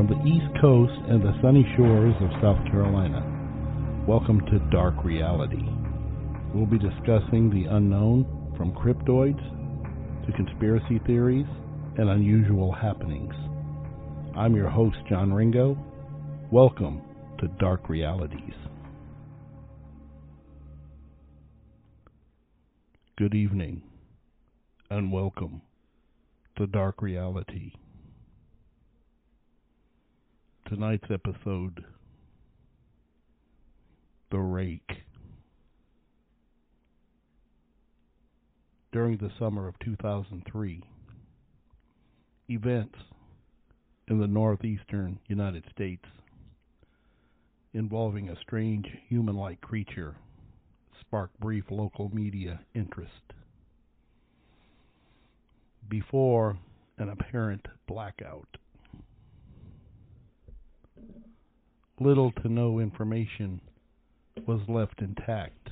from the East Coast and the sunny shores of South Carolina. Welcome to Dark Reality. We'll be discussing the unknown from cryptids to conspiracy theories and unusual happenings. I'm your host, John Ringo. Welcome to Dark Realities. Good evening and welcome to Dark Reality. Tonight's episode The Rake. During the summer of 2003, events in the northeastern United States involving a strange human like creature sparked brief local media interest. Before an apparent blackout, little to no information was left intact,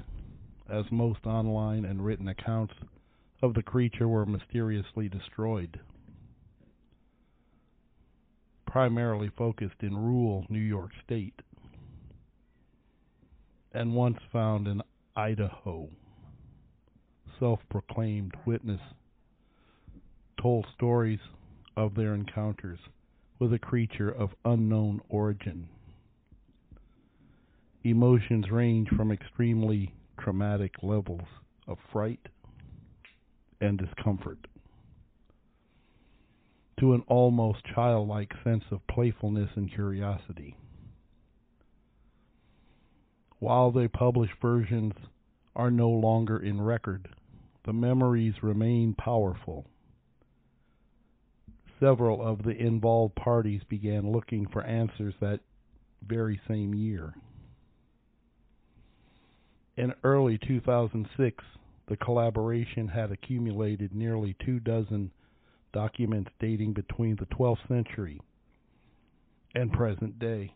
as most online and written accounts of the creature were mysteriously destroyed. Primarily focused in rural New York State, and once found in Idaho. Self proclaimed witness told stories of their encounters with a creature of unknown origin. Emotions range from extremely traumatic levels of fright and discomfort to an almost childlike sense of playfulness and curiosity. While the published versions are no longer in record, the memories remain powerful. Several of the involved parties began looking for answers that very same year. In early 2006, the collaboration had accumulated nearly two dozen documents dating between the 12th century and present day.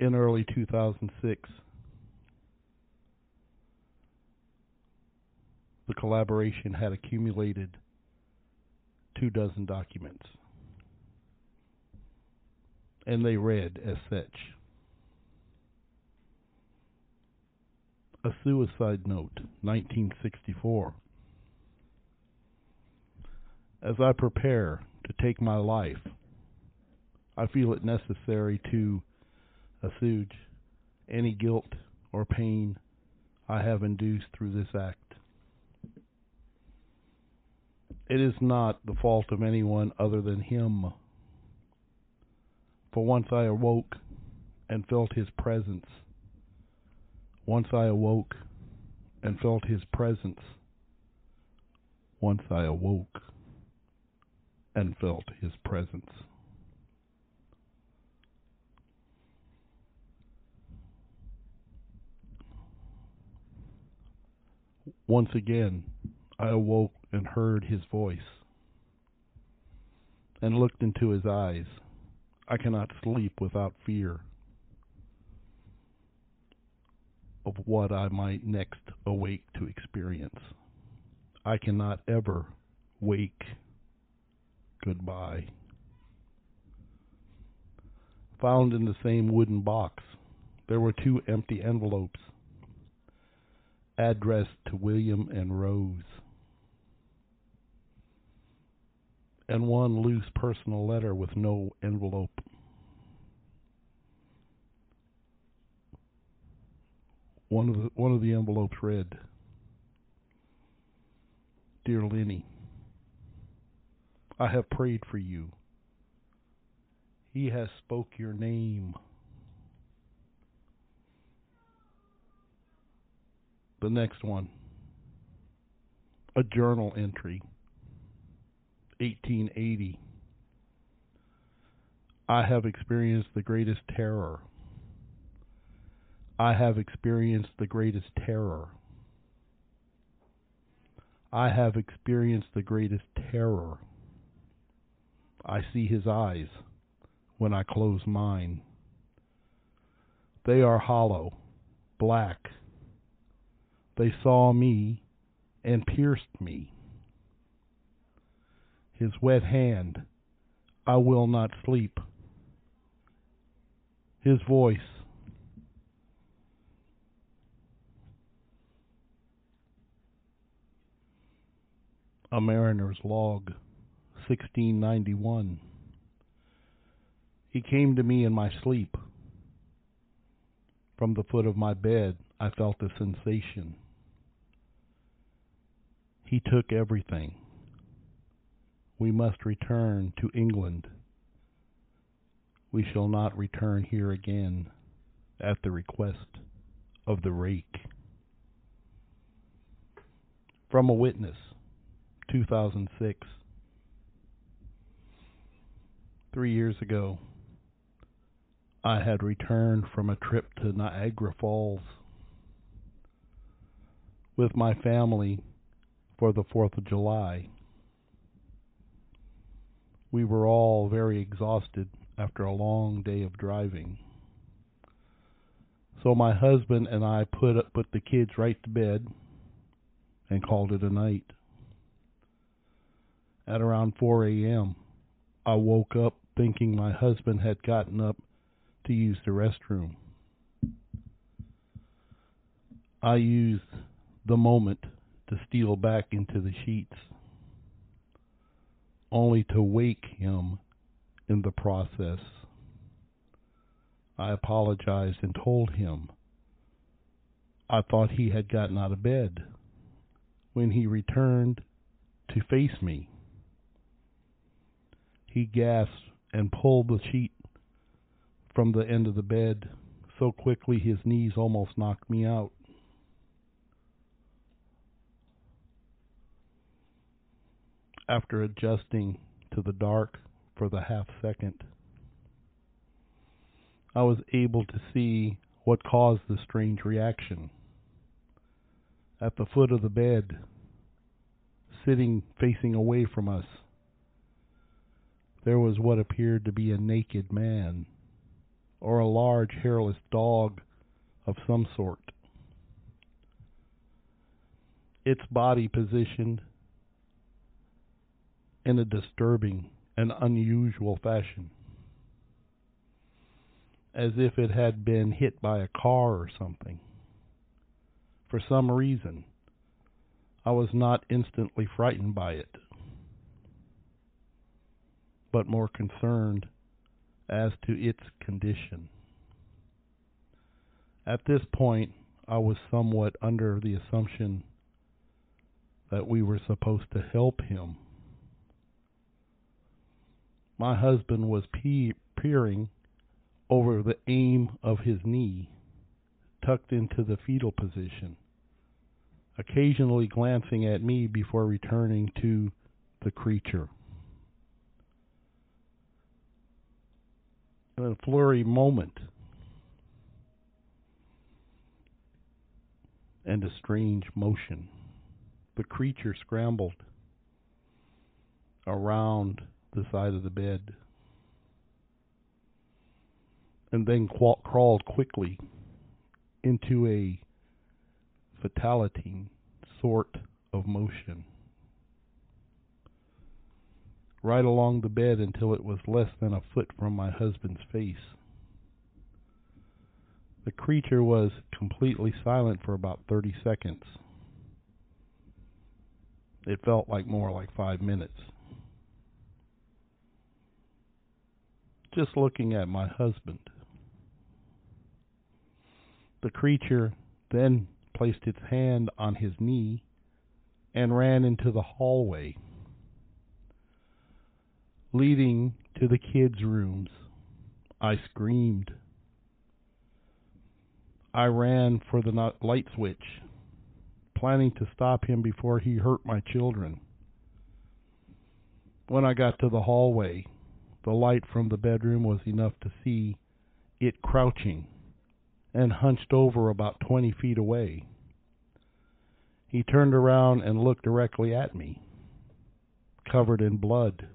In early 2006, the collaboration had accumulated two dozen documents and they read as such A Suicide Note, 1964. As I prepare to take my life, I feel it necessary to assuage any guilt or pain I have induced through this act. It is not the fault of anyone other than him for once I awoke and felt his presence. Once I awoke and felt his presence. Once I awoke and felt his presence. Once again, I awoke and heard his voice and looked into his eyes. I cannot sleep without fear of what I might next awake to experience. I cannot ever wake goodbye. Found in the same wooden box, there were two empty envelopes addressed to William and Rose, and one loose personal letter with no envelope. One of the one of the envelopes read, "Dear Lenny, I have prayed for you. He has spoke your name." The next one, a journal entry, 1880. I have experienced the greatest terror. I have experienced the greatest terror. I have experienced the greatest terror. I see his eyes when I close mine. They are hollow, black. They saw me and pierced me his wet hand, I will not sleep. His voice, A Mariner's Log, 1691. He came to me in my sleep. From the foot of my bed, I felt a sensation. He took everything. We must return to England. We shall not return here again at the request of the rake. From a witness, 2006. Three years ago, I had returned from a trip to Niagara Falls with my family for the 4th of July. We were all very exhausted after a long day of driving. So my husband and I put put the kids right to bed and called it a night. At around 4 a.m., I woke up thinking my husband had gotten up to use the restroom. I used the moment to steal back into the sheets, only to wake him in the process. I apologized and told him I thought he had gotten out of bed. When he returned to face me, he gasped and pulled the sheet from the end of the bed so quickly his knees almost knocked me out. After adjusting to the dark for the half second, I was able to see what caused the strange reaction. At the foot of the bed, sitting facing away from us, there was what appeared to be a naked man, or a large hairless dog of some sort. Its body positioned in a disturbing and unusual fashion, as if it had been hit by a car or something. For some reason, I was not instantly frightened by it but more concerned as to its condition. At this point, I was somewhat under the assumption that we were supposed to help him. My husband was pe- peering over the aim of his knee, tucked into the fetal position, occasionally glancing at me before returning to the creature. In a flurry moment and a strange motion. The creature scrambled around the side of the bed and then crawled quickly into a fatality sort of motion right along the bed until it was less than a foot from my husband's face. The creature was completely silent for about 30 seconds. It felt like more like five minutes. Just looking at my husband. The creature then placed its hand on his knee and ran into the hallway leading to the kids' rooms. I screamed. I ran for the light switch, planning to stop him before he hurt my children. When I got to the hallway, the light from the bedroom was enough to see it crouching and hunched over about 20 feet away. He turned around and looked directly at me, covered in blood.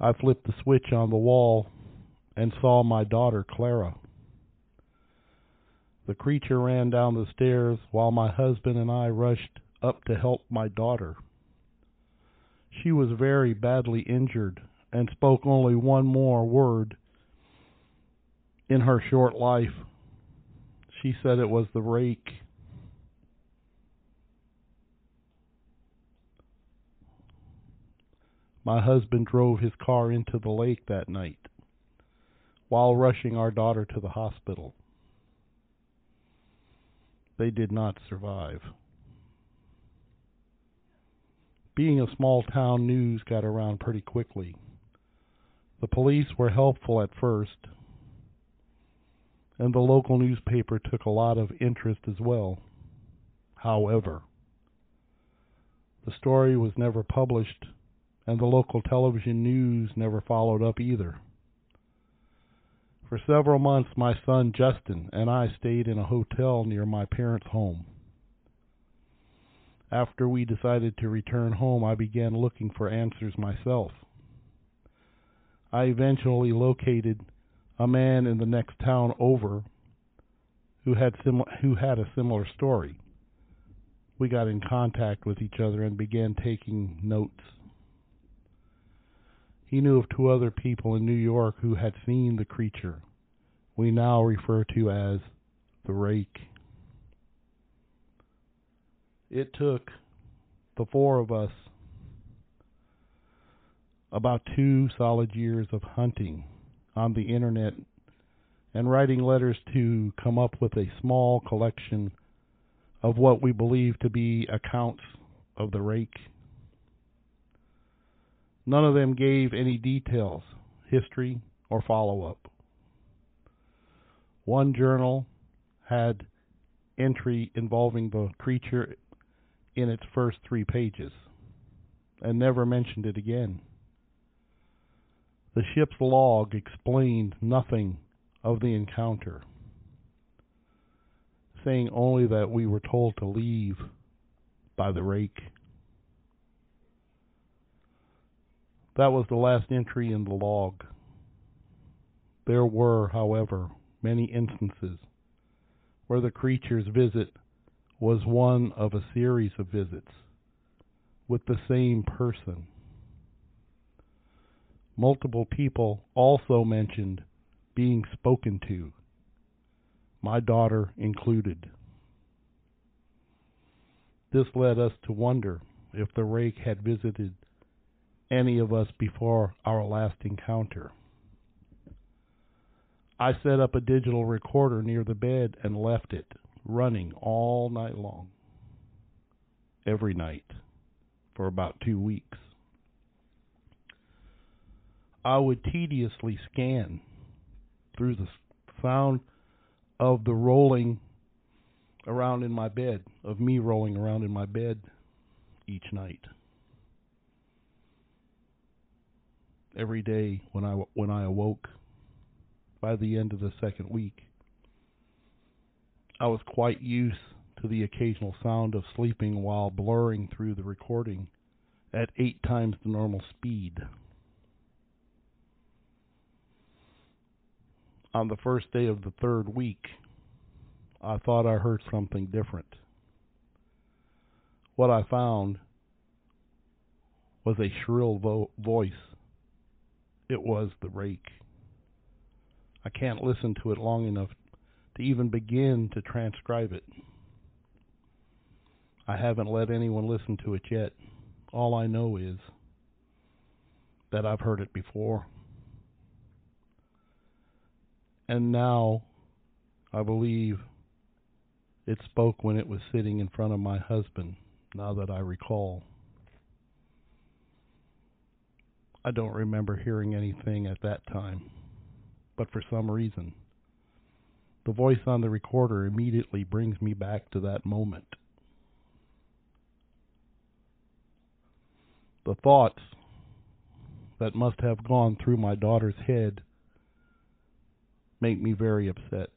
I flipped the switch on the wall and saw my daughter Clara. The creature ran down the stairs while my husband and I rushed up to help my daughter. She was very badly injured and spoke only one more word in her short life. She said it was the rake. My husband drove his car into the lake that night while rushing our daughter to the hospital. They did not survive. Being a small town, news got around pretty quickly. The police were helpful at first, and the local newspaper took a lot of interest as well. However, the story was never published, and the local television news never followed up either. For several months, my son Justin and I stayed in a hotel near my parents' home. After we decided to return home, I began looking for answers myself. I eventually located a man in the next town over who had sim- who had a similar story. We got in contact with each other and began taking notes. He knew of two other people in New York who had seen the creature we now refer to as the rake. It took the four of us about two solid years of hunting on the internet and writing letters to come up with a small collection of what we believe to be accounts of the rake None of them gave any details, history, or follow up. One journal had entry involving the creature in its first three pages and never mentioned it again. The ship's log explained nothing of the encounter, saying only that we were told to leave by the rake. That was the last entry in the log. There were, however, many instances where the creature's visit was one of a series of visits with the same person. Multiple people also mentioned being spoken to, my daughter included. This led us to wonder if the rake had visited any of us before our last encounter. I set up a digital recorder near the bed and left it running all night long, every night, for about two weeks. I would tediously scan through the sound of the rolling around in my bed, of me rolling around in my bed each night. every day when I when I awoke. By the end of the second week, I was quite used to the occasional sound of sleeping while blurring through the recording at eight times the normal speed. On the first day of the third week, I thought I heard something different. What I found was a shrill vo- voice it was the rake. I can't listen to it long enough to even begin to transcribe it. I haven't let anyone listen to it yet. All I know is that I've heard it before. And now I believe it spoke when it was sitting in front of my husband, now that I recall. I don't remember hearing anything at that time, but for some reason, the voice on the recorder immediately brings me back to that moment. The thoughts that must have gone through my daughter's head make me very upset.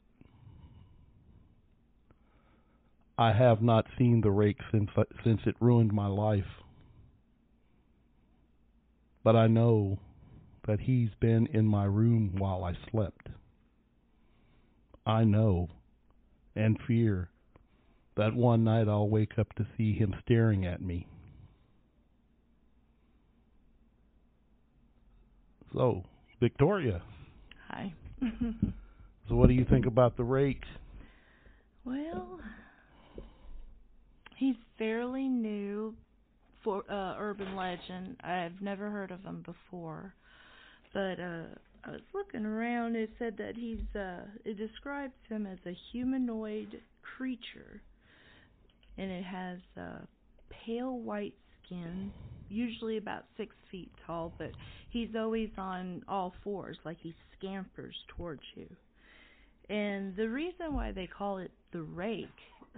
I have not seen the rake since since it ruined my life but I know that he's been in my room while I slept. I know and fear that one night I'll wake up to see him staring at me. So, Victoria. Hi. so, what do you think about the rake? Well, he's fairly new for uh, urban legend. I've never heard of him before, but uh, I was looking around. It said that he's uh, it describes him as a humanoid creature, and it has uh, pale white skin, usually about six feet tall, but he's always on all fours, like he scampers towards you. And the reason why they call it the rake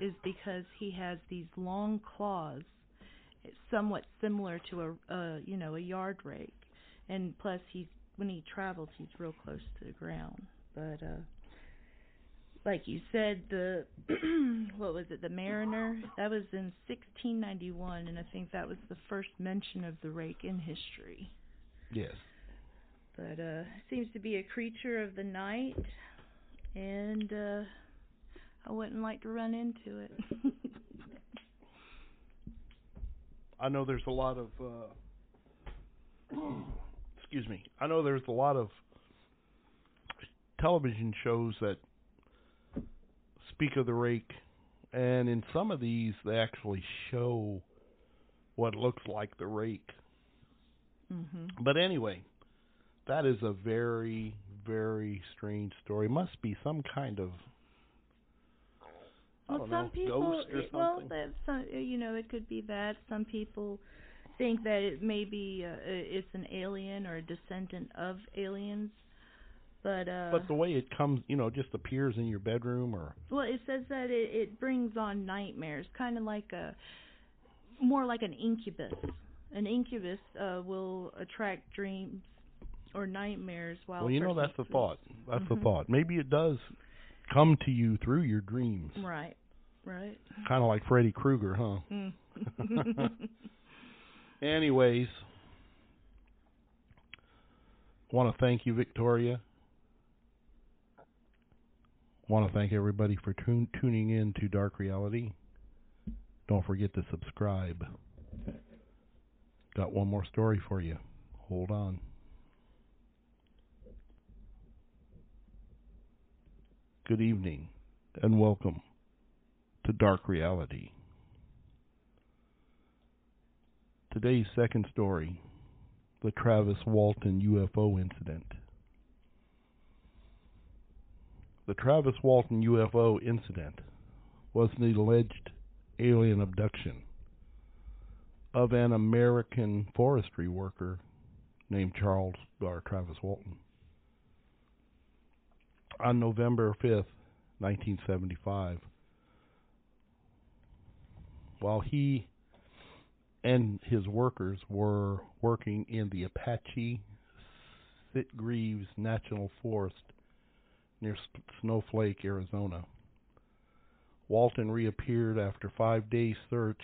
is because he has these long claws, somewhat similar to a, a you know a yard rake, and plus he's when he travels he's real close to the ground. But uh like you said, the what was it, the Mariner? That was in 1691, and I think that was the first mention of the rake in history. Yes. But uh, seems to be a creature of the night, and uh, I wouldn't like to run into it. I know there's a lot of. Uh, excuse me. I know there's a lot of television shows that speak of the rake, and in some of these they actually show what looks like the rake. Mm-hmm. But anyway, that is a very, very strange story. Must be some kind of well, some know, people, ghost or it- well, that some, you know, it could be that. Some people think that it may be uh, it's an alien or a descendant of aliens. But uh But the way it comes, you know, just appears in your bedroom or well, it says that it, it brings on nightmares, kind of like a more like an incubus. An incubus uh will attract dreams or nightmares while well, you know that's the thought. That's the Mhm. thought. Maybe it does come to you through your dreams. Right. Right. Kind of like Freddy Krueger, huh? Mm. Anyways, want to thank you, Victoria. Want to thank everybody for tun- tuning in to Dark Reality. Don't forget to subscribe. Got one more story for you. Hold on. Good evening and welcome to Dark Reality. Today's second story the Travis Walton UFO incident. The Travis Walton UFO incident was an alleged alien abduction of an American forestry worker named Charles or Travis Walton. On November 5th, 1975, while he and his workers were working in the Apache Sitgreaves National Forest near Snowflake, Arizona. Walton reappeared after five days' search.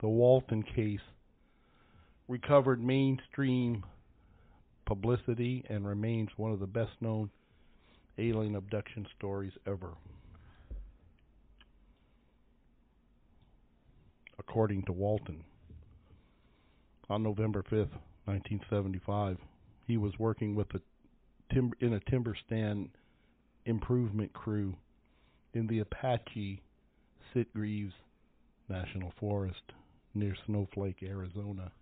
The Walton case recovered mainstream publicity and remains one of the best known alien abduction stories ever. According to Walton, on November 5th, 1975, he was working with a in a timber stand improvement crew in the Apache Sitgreaves National Forest near Snowflake, Arizona.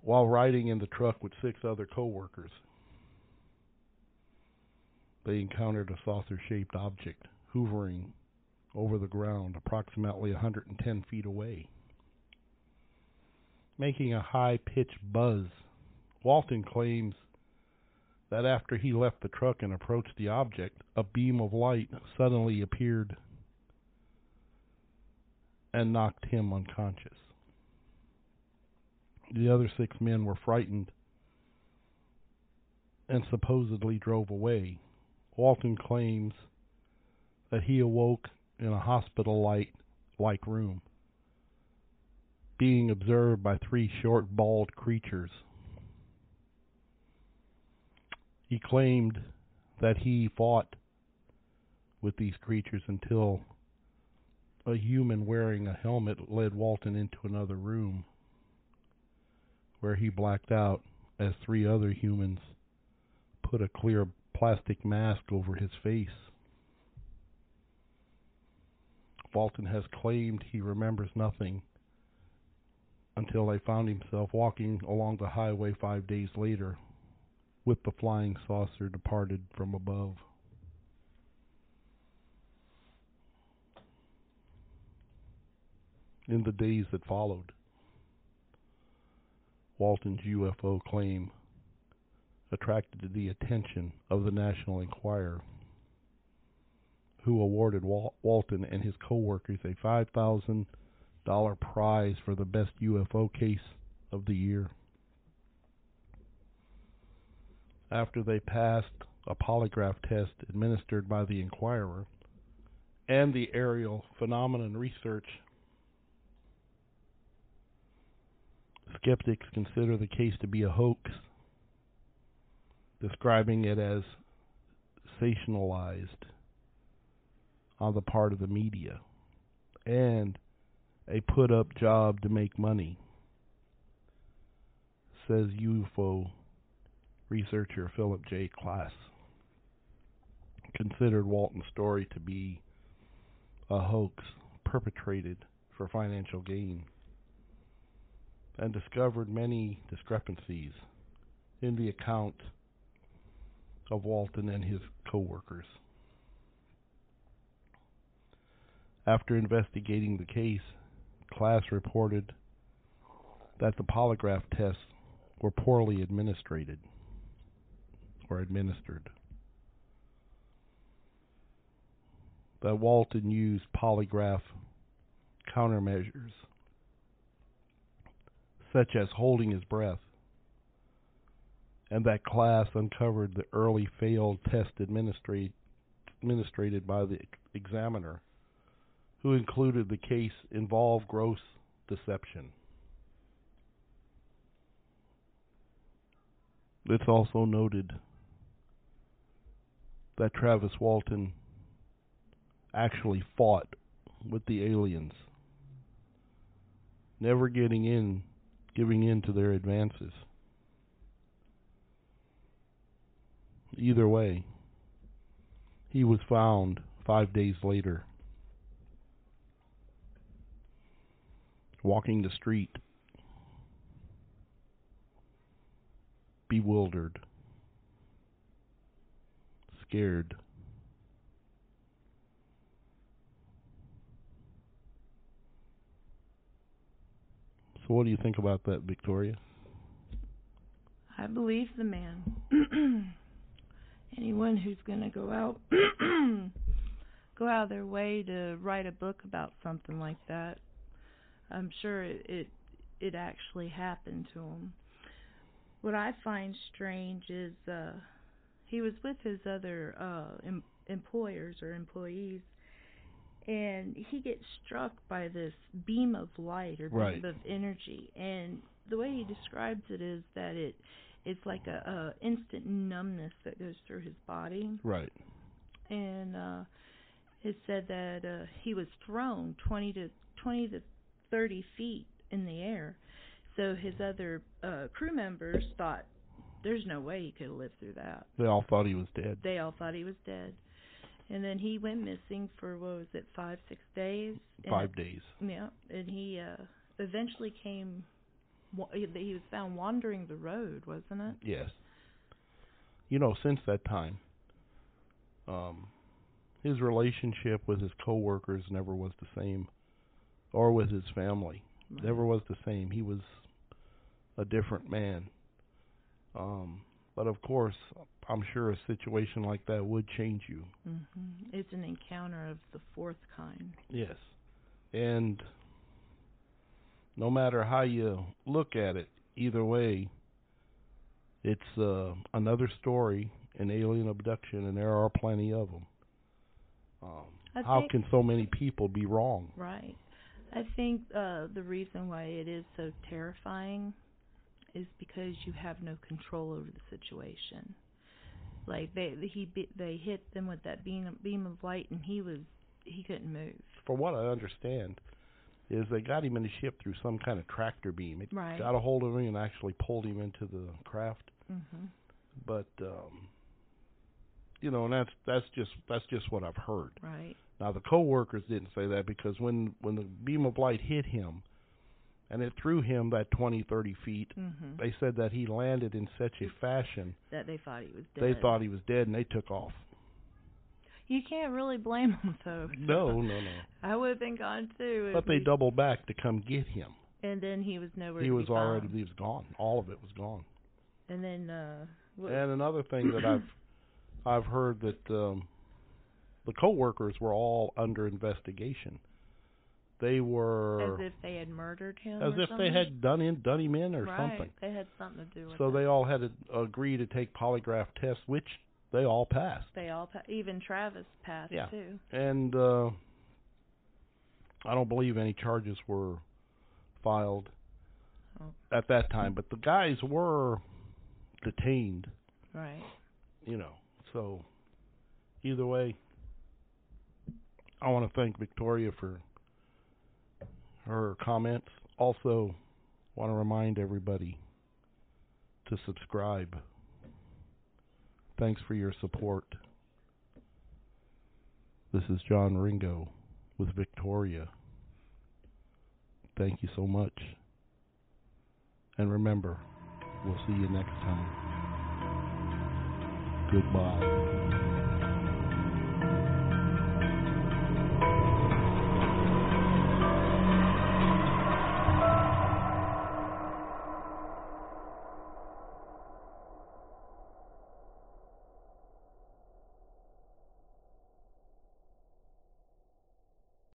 While riding in the truck with six other coworkers, they encountered a saucer-shaped object hovering over the ground approximately 110 feet away making a high pitched buzz. Walton claims that after he left the truck and approached the object, a beam of light suddenly appeared and knocked him unconscious. The other six men were frightened and supposedly drove away. Walton claims that he awoke in a hospital light like room being observed by three short, bald creatures. He claimed that he fought with these creatures until a human wearing a helmet led Walton into another room where he blacked out as three other humans put a clear plastic mask over his face. Walton has claimed he remembers nothing until they found himself walking along the highway five days later with the flying saucer departed from above. In the days that followed, Walton's UFO claim attracted the attention of the National Enquirer, who awarded Wal- Walton and his co-workers a $5,000 prize for the best UFO case of the year. After they passed a polygraph test administered by the Enquirer and the aerial phenomenon research, skeptics consider the case to be a hoax describing it as sensationalized on the part of the media and a put up job to make money, says UFO researcher Philip J. Klass. Considered Walton's story to be a hoax perpetrated for financial gain and discovered many discrepancies in the account of Walton and his co-workers. After investigating the case, Klass reported that the polygraph tests were poorly administered or administered. That Walton used polygraph countermeasures such as holding his breath and that Klass uncovered the early failed test administrated by the examiner, who included the case involved gross deception. It's also noted that Travis Walton actually fought with the aliens, never getting in, giving in to their advances. Either way, he was found five days later walking the street, bewildered, scared. So, what do you think about that, Victoria? I believe the man. anyone who's going to go out go out of their way to write a book about something like that i'm sure it it, it actually happened to him what i find strange is uh he was with his other uh em- employers or employees and he gets struck by this beam of light or beam right. of energy and the way he describes it is that it it's like a, a instant numbness that goes through his body. Right. And uh it said that uh he was thrown twenty to twenty to thirty feet in the air. So his other uh crew members thought there's no way he could have lived through that. They all thought he was dead. They all thought he was dead. And then he went missing for what was it, five, six days? Five days. Yeah. And he uh eventually came he was found wandering the road, wasn't it? Yes. You know, since that time, um, his relationship with his coworkers never was the same, or with his family, right. never was the same. He was a different man. Um, but of course, I'm sure a situation like that would change you. Mm-hmm. It's an encounter of the fourth kind. Yes, and no matter how you look at it, either way, it's uh, another story, an alien abduction, and there are plenty of them. Um, how can so many people be wrong? Right. I think uh, the reason why it is so terrifying is because you have no control over the situation. Like they he they hit them with that beam beam of light, and he was he couldn't move. From what I understand, is they got him in the ship through some kind of tractor beam. It Right. got a hold of him and actually pulled him into the craft. Mm-hmm. But um you know, and that's that's just that's just what I've heard. Right. Now the coworkers didn't say that because when when the beam of light hit him and it threw him that twenty thirty feet, Mhm. they said that he landed in such a fashion that they thought he was dead. they thought he was dead and they took off. you can't really blame them though. No, no, no. I would have been gone too. But they we- doubled back to come get him. And then he was nowhere. he to was be already found. he was gone. All of it was gone. And then uh. what- And another thing that I've I've heard that um the coworkers were all under investigation. They were as if they had murdered him. as if something? they had done in done him in or right. something. They had something to do with So it. they all had to agree to take polygraph tests, which they all passed. They all pa- even Travis passed Yeah. too. And uh I don't believe any charges were filed Oh. at that time, but the guys were detained, Right. you know. So either way, I want to thank Victoria for her comments. Also, want to remind everybody to subscribe. Thanks for your support. This is John Ringo with Victoria. Thank you so much. And remember, we'll see you next time. Goodbye.